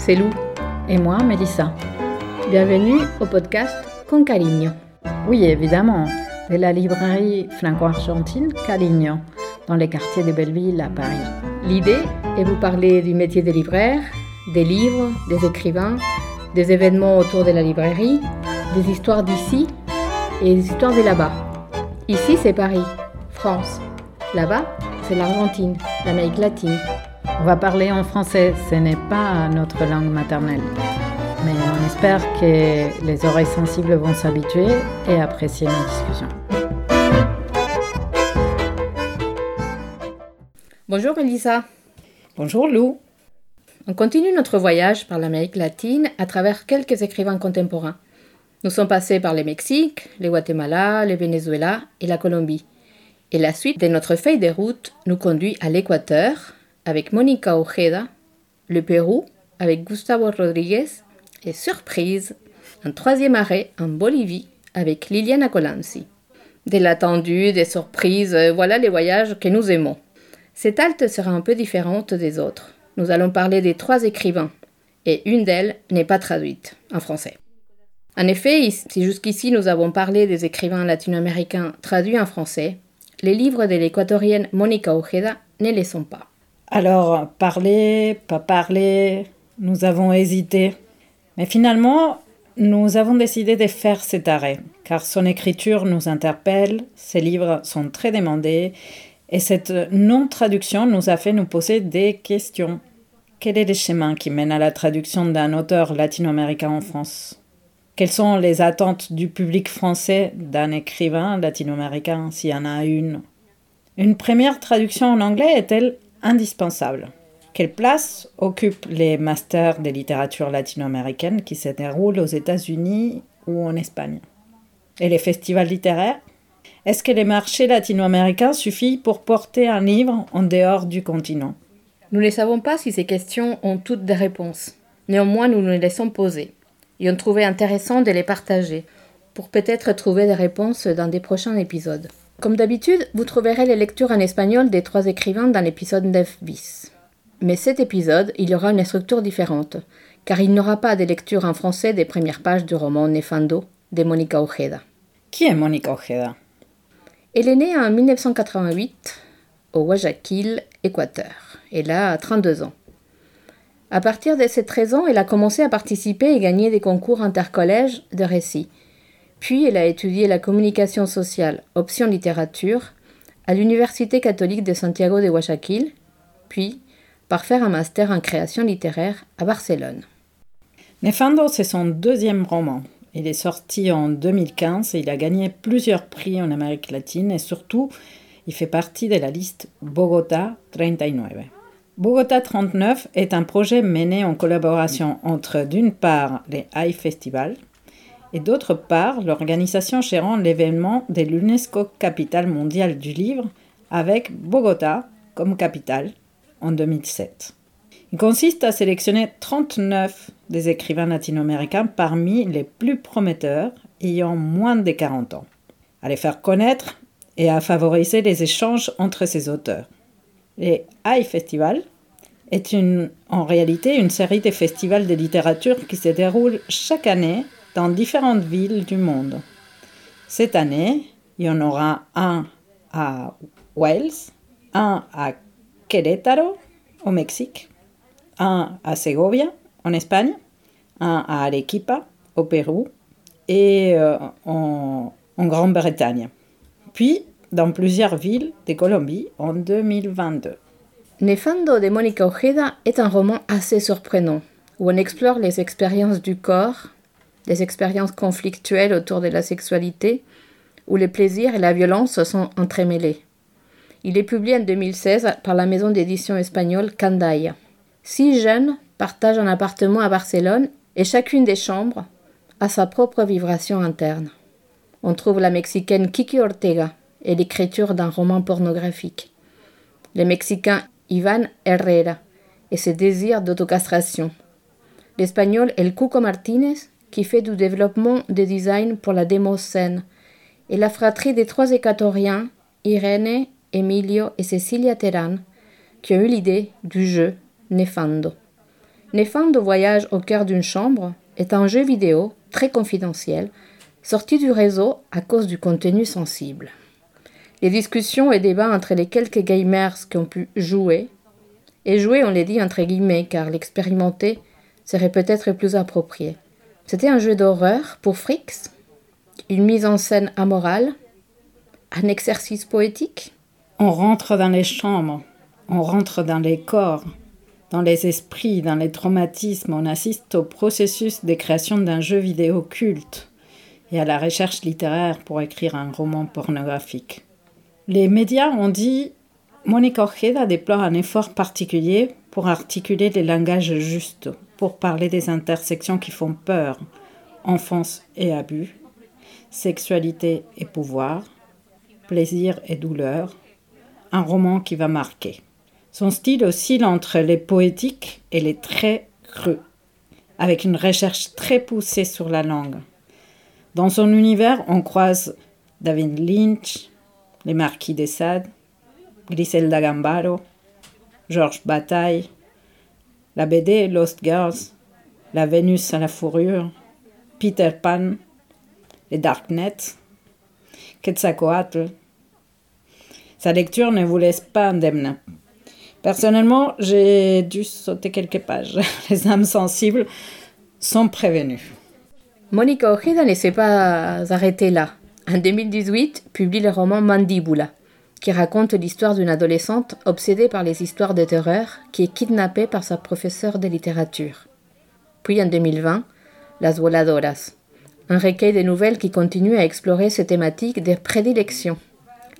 c'est Lou. Et moi, Mélissa. Bienvenue au podcast Con Carigno. Oui, évidemment, de la librairie franco-argentine Carigno, dans les quartiers de Belleville à Paris. L'idée est vous parler du métier de libraire, des livres, des écrivains, des événements autour de la librairie, des histoires d'ici et des histoires de là-bas. Ici, c'est Paris, France. Là-bas, c'est l'Argentine, l'Amérique latine. On va parler en français, ce n'est pas notre langue maternelle. Mais on espère que les oreilles sensibles vont s'habituer et apprécier nos discussions. Bonjour Elisa. Bonjour Lou. On continue notre voyage par l'Amérique latine à travers quelques écrivains contemporains. Nous sommes passés par le Mexique, le Guatemala, le Venezuela et la Colombie. Et la suite de notre feuille de route nous conduit à l'Équateur, avec Monica Ojeda, le Pérou avec Gustavo Rodriguez et surprise, un troisième arrêt en Bolivie avec Liliana Colanzi. De l'attendu, des surprises, voilà les voyages que nous aimons. Cette halte sera un peu différente des autres. Nous allons parler des trois écrivains, et une d'elles n'est pas traduite en français. En effet, si jusqu'ici nous avons parlé des écrivains latino-américains traduits en français, les livres de l'équatorienne Monica Ojeda ne les sont pas. Alors, parler, pas parler, nous avons hésité. Mais finalement, nous avons décidé de faire cet arrêt, car son écriture nous interpelle, ses livres sont très demandés, et cette non-traduction nous a fait nous poser des questions. Quel est le chemin qui mène à la traduction d'un auteur latino-américain en France? Quelles sont les attentes du public français d'un écrivain latino-américain, s'il y en a une? Une première traduction en anglais est-elle indispensable. Quelle place occupent les masters de littérature latino-américaine qui se déroulent aux États-Unis ou en Espagne? Et les festivals littéraires? Est-ce que les marchés latino-américains suffisent pour porter un livre en dehors du continent? Nous ne savons pas si ces questions ont toutes des réponses. Néanmoins, nous nous les laissons poser et on trouvait intéressant de les partager pour peut-être trouver des réponses dans des prochains épisodes. Comme d'habitude, vous trouverez les lectures en espagnol des trois écrivains dans l'épisode 9 bis. Mais cet épisode, il y aura une structure différente, car il n'y aura pas de lecture en français des premières pages du roman Nefando de Monica Ojeda. Qui est Monica Ojeda? Elle est née en 1988 au Guayaquil, Équateur. Elle a 32 ans. À partir de ses 13 ans, elle a commencé à participer et gagner des concours intercollèges de récits. Puis elle a étudié la communication sociale, option littérature, à l'Université catholique de Santiago de Guayaquil, puis par faire un master en création littéraire à Barcelone. Nefando, c'est son deuxième roman. Il est sorti en 2015 et il a gagné plusieurs prix en Amérique latine et surtout, il fait partie de la liste Bogota 39. Bogota 39 est un projet mené en collaboration entre d'une part les High Festival, et d'autre part l'organisation gérant l'événement de l'UNESCO Capitale mondiale du livre avec Bogota comme capitale en 2007. Il consiste à sélectionner 39 des écrivains latino-américains parmi les plus prometteurs ayant moins de 40 ans, à les faire connaître et à favoriser les échanges entre ces auteurs. Les High Festival est en réalité une série de festivals de littérature qui se déroulent chaque année dans différentes villes du monde. Cette année, il y en aura un à Wales, un à Querétaro, au Mexique, un à Segovia, en Espagne, un à Arequipa, au Pérou, et euh, en, Grande-Bretagne. Puis, dans plusieurs villes de Colombie en 2022. Nefando de Monica Ojeda est un roman assez surprenant, où on explore les expériences du corps, des expériences conflictuelles autour de la sexualité, où les plaisirs et la violence sont entremêlés. Il est publié en 2016 par la maison d'édition espagnole Candaya. Six jeunes partagent un appartement à Barcelone et chacune des chambres a sa propre vibration interne. On trouve la mexicaine Kiki Ortega et l'écriture d'un roman pornographique. Le mexicain Ivan Herrera et ses désirs d'autocastration. L'espagnol El Cuco Martínez qui fait du développement de design pour la démo scène, et la fratrie des trois équatoriens, Irene, Emilio et Cecilia Terán, qui ont eu l'idée du jeu Nefando. Nefando Voyage au cœur d'une chambre est un jeu vidéo très confidentiel sorti du réseau à cause du contenu sensible. Les discussions et débats entre les quelques gamers qui ont pu jouer, et jouer on les dit entre guillemets car l'expérimenter serait peut-être plus approprié. C'était un jeu d'horreur pour Frix, une mise en scène amorale, un exercice poétique. On rentre dans les chambres, on rentre dans les corps, dans les esprits, dans les traumatismes, on assiste au processus de création d'un jeu vidéo culte et à la recherche littéraire pour écrire un roman pornographique. Les médias ont dit Monica Ojeda déploie un effort particulier pour articuler les langages justes, pour parler des intersections qui font peur, enfance et abus, sexualité et pouvoir, plaisir et douleur, un roman qui va marquer. Son style oscille entre les poétiques et les très crus, avec une recherche très poussée sur la langue. Dans son univers, on croise David Lynch, les Marquis de Sade, Griselda Gambaro, Georges Bataille, la BD Lost Girls, La Vénus à la fourrure, Peter Pan, les Darknet, Quetzalcoatl. Sa lecture ne vous laisse pas indemne. Personnellement, j'ai dû sauter quelques pages. Les âmes sensibles sont prévenues. Monica Ojeda ne s'est pas arrêtée là. En 2018, publie le roman Mandibula, qui raconte l'histoire d'une adolescente obsédée par les histoires de terreur qui est kidnappée par sa professeure de littérature. Puis en 2020, Las Voladoras, un recueil de nouvelles qui continue à explorer ces thématiques de prédilection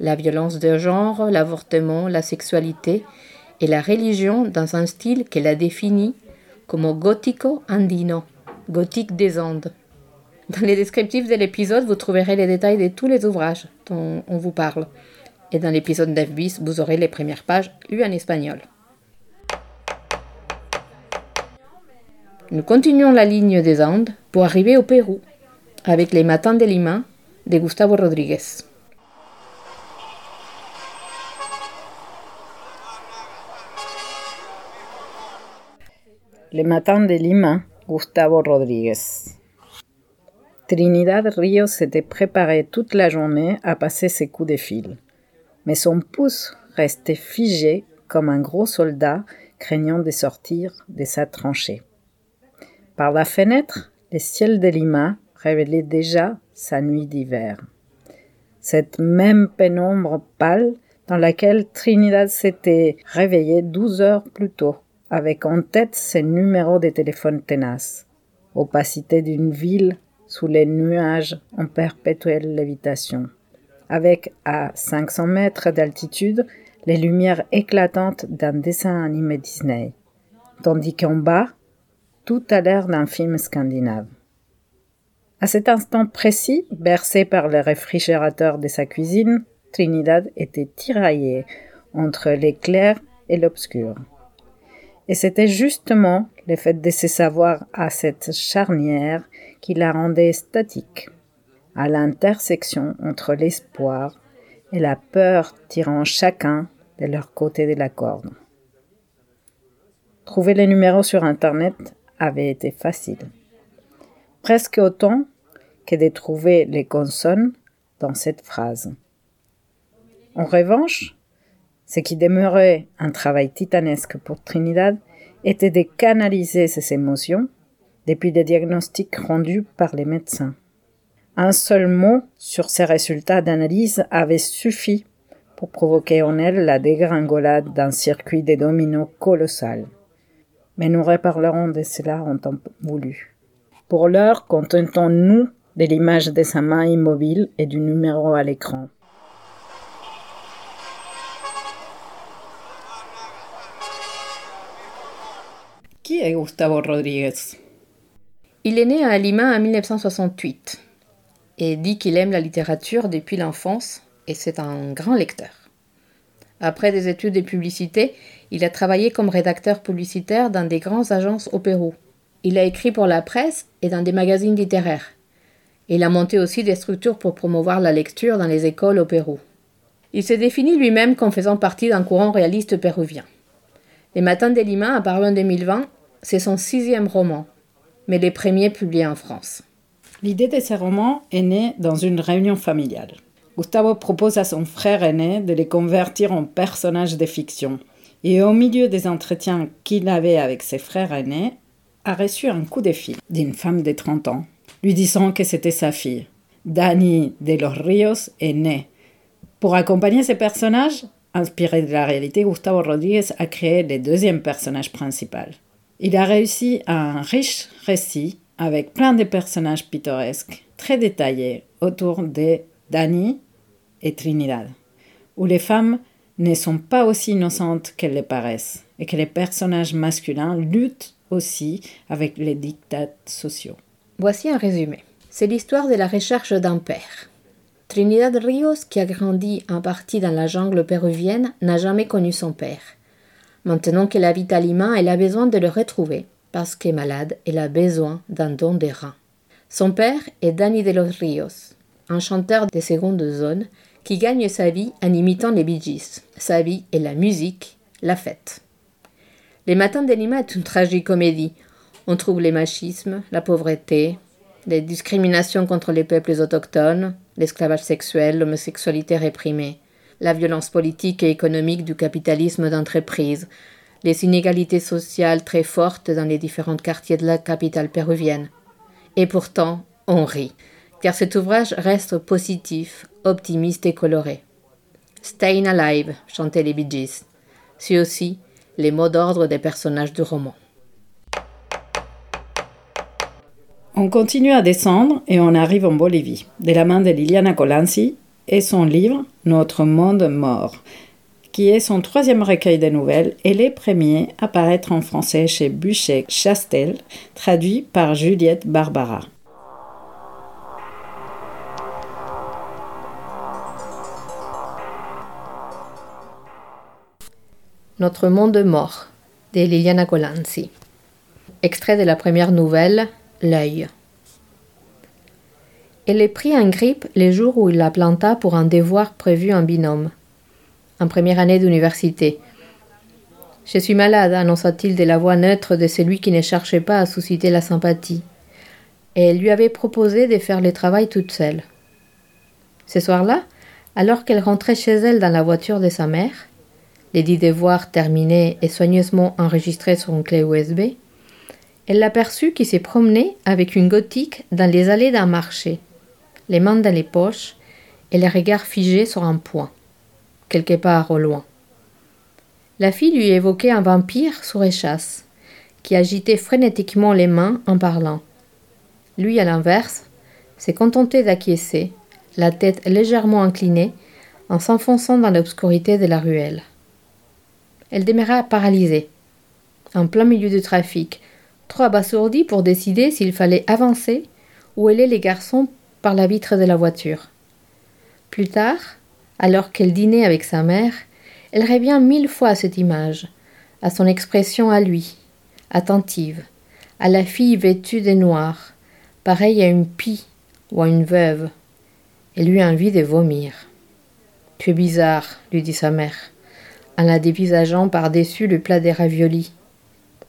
la violence de genre, l'avortement, la sexualité et la religion dans un style qu'elle a défini comme gótico andino, gothique des Andes. Dans les descriptifs de l'épisode, vous trouverez les détails de tous les ouvrages dont on vous parle. Et dans l'épisode 9 bis, vous aurez les premières pages lues en espagnol. Nous continuons la ligne des Andes pour arriver au Pérou avec les Matins de Lima de Gustavo Rodríguez. Les Matins de Lima, Gustavo Rodríguez. Trinidad Ríos s'était préparée toute la journée à passer ses coups de fil. Mais son pouce restait figé comme un gros soldat craignant de sortir de sa tranchée. Par la fenêtre, le ciel de Lima révélait déjà sa nuit d'hiver. Cette même pénombre pâle dans laquelle Trinidad s'était réveillée douze heures plus tôt, avec en tête ses numéros de téléphone tenaces. Opacité d'une ville sous les nuages en perpétuelle lévitation, avec à 500 mètres d'altitude les lumières éclatantes d'un dessin animé Disney, tandis qu'en bas, tout a l'air d'un film scandinave. À cet instant précis, bercé par le réfrigérateur de sa cuisine, Trinidad était tiraillée entre l'éclair et l'obscur. Et c'était justement le fait de se savoir à cette charnière qui la rendait statique, à l'intersection entre l'espoir et la peur tirant chacun de leur côté de la corde. Trouver les numéros sur Internet avait été facile, presque autant que de trouver les consonnes dans cette phrase. En revanche, ce qui demeurait un travail titanesque pour Trinidad était de canaliser ses émotions depuis des diagnostics rendus par les médecins. Un seul mot sur ces résultats d'analyse avait suffi pour provoquer en elle la dégringolade d'un circuit de dominos colossal. Mais nous reparlerons de cela en temps voulu. Pour l'heure, contentons-nous de l'image de sa main immobile et du numéro à l'écran. Qui est Gustavo Rodriguez Il est né à Lima en 1968 et dit qu'il aime la littérature depuis l'enfance et c'est un grand lecteur. Après des études de publicité, il a travaillé comme rédacteur publicitaire dans des grandes agences au Pérou. Il a écrit pour la presse et dans des magazines littéraires. Il a monté aussi des structures pour promouvoir la lecture dans les écoles au Pérou. Il se définit lui-même comme faisant partie d'un courant réaliste péruvien. Les Matins de Lima, apparu en 2020, c'est son sixième roman, mais les premiers publiés en France. L'idée de ces romans est née dans une réunion familiale. Gustavo propose à son frère aîné de les convertir en personnages de fiction. Et au milieu des entretiens qu'il avait avec ses frères aînés, a reçu un coup de fil d'une femme de 30 ans, lui disant que c'était sa fille. Dani de los Ríos est née. Pour accompagner ces personnages, inspirés de la réalité, Gustavo Rodriguez a créé le deuxième personnage principal. Il a réussi un riche récit avec plein de personnages pittoresques, très détaillés, autour de Dani et Trinidad, où les femmes ne sont pas aussi innocentes qu'elles le paraissent, et que les personnages masculins luttent aussi avec les dictats sociaux. Voici un résumé. C'est l'histoire de la recherche d'un père. Trinidad Rios, qui a grandi en partie dans la jungle péruvienne, n'a jamais connu son père. Maintenant qu'elle habite à Lima, elle a besoin de le retrouver parce qu'elle est malade, elle a besoin d'un don des reins. Son père est Dani de los Rios, un chanteur de seconde zone qui gagne sa vie en imitant les Bee. Sa vie est la musique, la fête. Les matins de Lima est une tragique comédie. On trouve les machismes, la pauvreté, les discriminations contre les peuples autochtones, l'esclavage sexuel, l'homosexualité réprimée, la violence politique et économique du capitalisme d'entreprise, les inégalités sociales très fortes dans les différents quartiers de la capitale péruvienne. Et pourtant, on rit, car cet ouvrage reste positif, optimiste et coloré. Staying Alive, chantait les Bee Gees. C'est aussi les mots d'ordre des personnages du roman. On continue à descendre et on arrive en Bolivie, de la main de Liliana Colanzi et son livre Notre monde mort, qui est son troisième recueil de nouvelles et les premiers à paraître en français chez Buchet Chastel, traduit par Juliette Barbara. Notre monde mort de Liliana Colanzi. Extrait de la première nouvelle L'œil. Elle est pris en grippe les jours où il la planta pour un devoir prévu en binôme en première année d'université. Je suis malade, annonça-t-il de la voix neutre de celui qui ne cherchait pas à susciter la sympathie. Et elle lui avait proposé de faire le travail toute seule. Ce soir-là, alors qu'elle rentrait chez elle dans la voiture de sa mère, les dix devoirs terminés et soigneusement enregistrés sur une clé USB, elle l'aperçut qui se promenait avec une gothique dans les allées d'un marché, les mains dans les poches et les regards figés sur un point quelque part au loin. La fille lui évoquait un vampire sous échasse, qui agitait frénétiquement les mains en parlant. Lui, à l'inverse, s'est contenté d'acquiescer, la tête légèrement inclinée, en s'enfonçant dans l'obscurité de la ruelle. Elle demeura paralysée, en plein milieu du trafic, trop abasourdie pour décider s'il fallait avancer ou aller les garçons par la vitre de la voiture. Plus tard, alors qu'elle dînait avec sa mère, elle revient mille fois à cette image, à son expression à lui, attentive, à la fille vêtue de noir, pareille à une pie ou à une veuve. Elle eut envie de vomir. Tu es bizarre, lui dit sa mère, en la dévisageant par-dessus le plat des raviolis.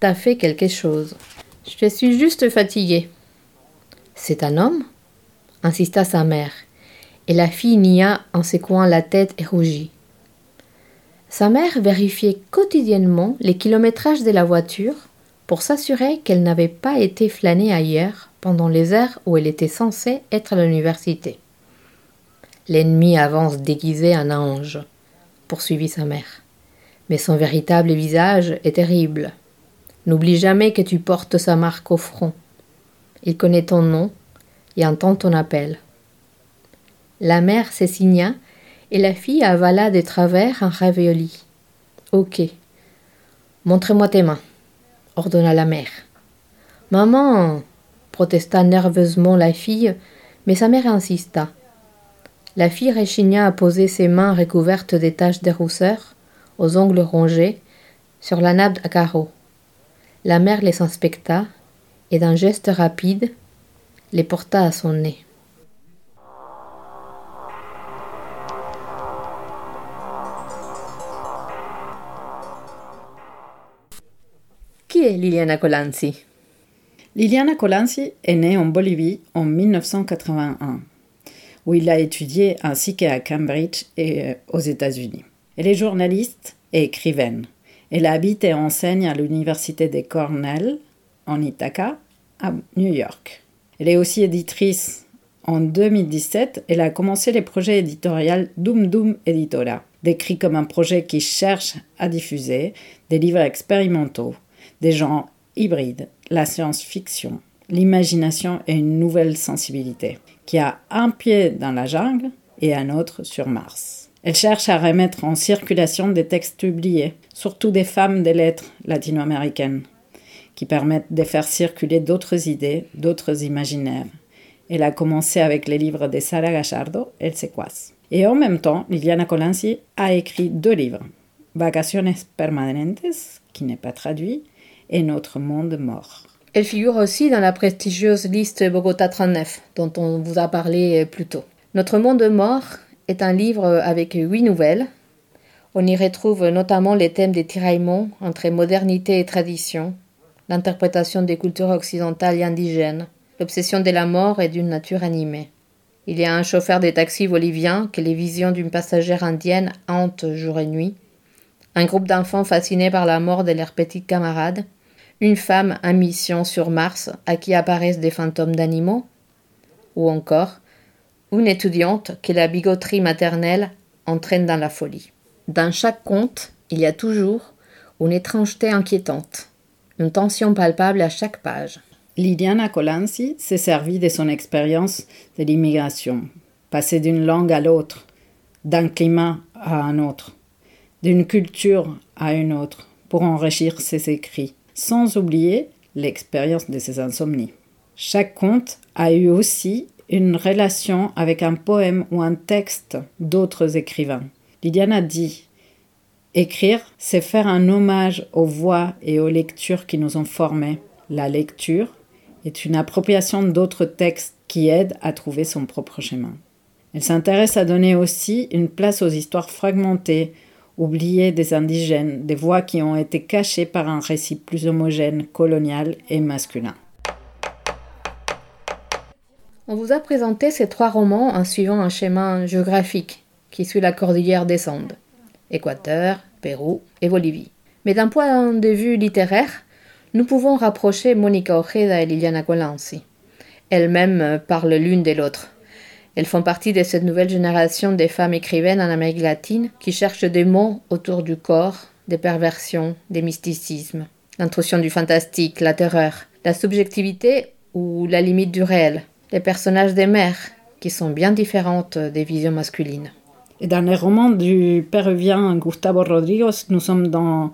T'as fait quelque chose. Je suis juste fatiguée. C'est un homme insista sa mère, et la fille nia en secouant la tête et rougit. Sa mère vérifiait quotidiennement les kilométrages de la voiture pour s'assurer qu'elle n'avait pas été flânée ailleurs pendant les heures où elle était censée être à l'université. L'ennemi avance déguisé en ange, poursuivit sa mère. Mais son véritable visage est terrible. N'oublie jamais que tu portes sa marque au front. Il connaît ton nom et entend ton appel. La mère s'essigna et la fille avala de travers un ravioli. Ok. Montre-moi tes mains, ordonna la mère. Maman protesta nerveusement la fille, mais sa mère insista. La fille rechigna à poser ses mains recouvertes des taches de rousseur, aux ongles rongés, sur la nappe à carreaux. La mère les inspecta et d'un geste rapide les porta à son nez. Liliana Colanzi? Liliana Colanzi est née en Bolivie en 1981, où il a étudié ainsi qu'à Cambridge et euh, aux États-Unis. Elle est journaliste et écrivaine. Elle habite et enseigne à l'université de Cornell, en Ithaca, à New York. Elle est aussi éditrice. En 2017, elle a commencé les projets éditoriaux Doom Doom Editora, décrit comme un projet qui cherche à diffuser des livres expérimentaux, des genres hybrides, la science-fiction, l'imagination et une nouvelle sensibilité, qui a un pied dans la jungle et un autre sur Mars. Elle cherche à remettre en circulation des textes publiés, surtout des femmes des lettres latino-américaines, qui permettent de faire circuler d'autres idées, d'autres imaginaires. Elle a commencé avec les livres de Sara Gachardo, El Sequaz. Et en même temps, Liliana Colanzi a écrit deux livres, Vacaciones Permanentes, qui n'est pas traduit, et Notre monde mort. Elle figure aussi dans la prestigieuse liste Bogota 39, dont on vous a parlé plus tôt. Notre monde mort est un livre avec huit nouvelles. On y retrouve notamment les thèmes des tiraillements entre modernité et tradition, l'interprétation des cultures occidentales et indigènes, l'obsession de la mort et d'une nature animée. Il y a un chauffeur des taxis bolivien que les visions d'une passagère indienne hantent jour et nuit, un groupe d'enfants fascinés par la mort de leurs petites camarades, une femme en mission sur Mars à qui apparaissent des fantômes d'animaux, ou encore une étudiante que la bigoterie maternelle entraîne dans la folie. Dans chaque conte, il y a toujours une étrangeté inquiétante, une tension palpable à chaque page. Liliana Colanzi s'est servie de son expérience de l'immigration, passée d'une langue à l'autre, d'un climat à un autre, d'une culture à une autre, pour enrichir ses écrits sans oublier l'expérience de ses insomnies. Chaque conte a eu aussi une relation avec un poème ou un texte d'autres écrivains. Liliana dit Écrire, c'est faire un hommage aux voix et aux lectures qui nous ont formés. La lecture est une appropriation d'autres textes qui aident à trouver son propre chemin. Elle s'intéresse à donner aussi une place aux histoires fragmentées, oubliées des indigènes, des voix qui ont été cachées par un récit plus homogène, colonial et masculin. On vous a présenté ces trois romans en suivant un schéma géographique qui suit la cordillère des Andes, Équateur, Pérou et Bolivie. Mais d'un point de vue littéraire, nous pouvons rapprocher Monica Ojeda et Liliana Colanzi. Elles-mêmes parlent l'une de l'autre. Elles font partie de cette nouvelle génération des femmes écrivaines en Amérique latine qui cherchent des mots autour du corps, des perversions, des mysticismes, l'intrusion du fantastique, la terreur, la subjectivité ou la limite du réel, les personnages des mères qui sont bien différentes des visions masculines. Et dans les romans du péruvien Gustavo Rodriguez, nous sommes dans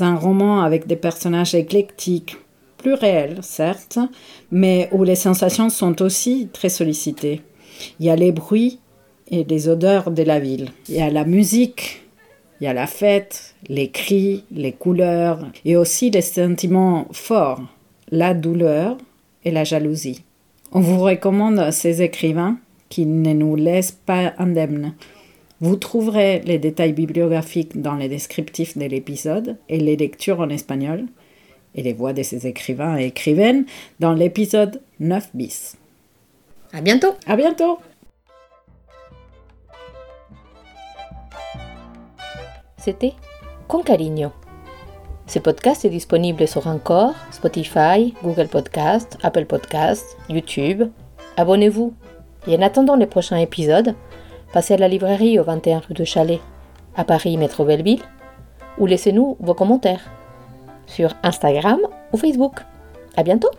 un roman avec des personnages éclectiques, plus réels, certes, mais où les sensations sont aussi très sollicitées. Il y a les bruits et les odeurs de la ville. Il y a la musique, il y a la fête, les cris, les couleurs et aussi les sentiments forts, la douleur et la jalousie. On vous recommande ces écrivains qui ne nous laissent pas indemnes. Vous trouverez les détails bibliographiques dans les descriptifs de l'épisode et les lectures en espagnol et les voix de ces écrivains et écrivaines dans l'épisode 9 bis. À bientôt. À bientôt. C'était Con Cariño. Ce podcast est disponible sur Encore, Spotify, Google Podcast, Apple Podcast, YouTube. Abonnez-vous. Et en attendant les prochains épisodes, passez à la librairie au 21 rue de Chalet, à Paris, métro Belleville, ou laissez-nous vos commentaires sur Instagram ou Facebook. À bientôt!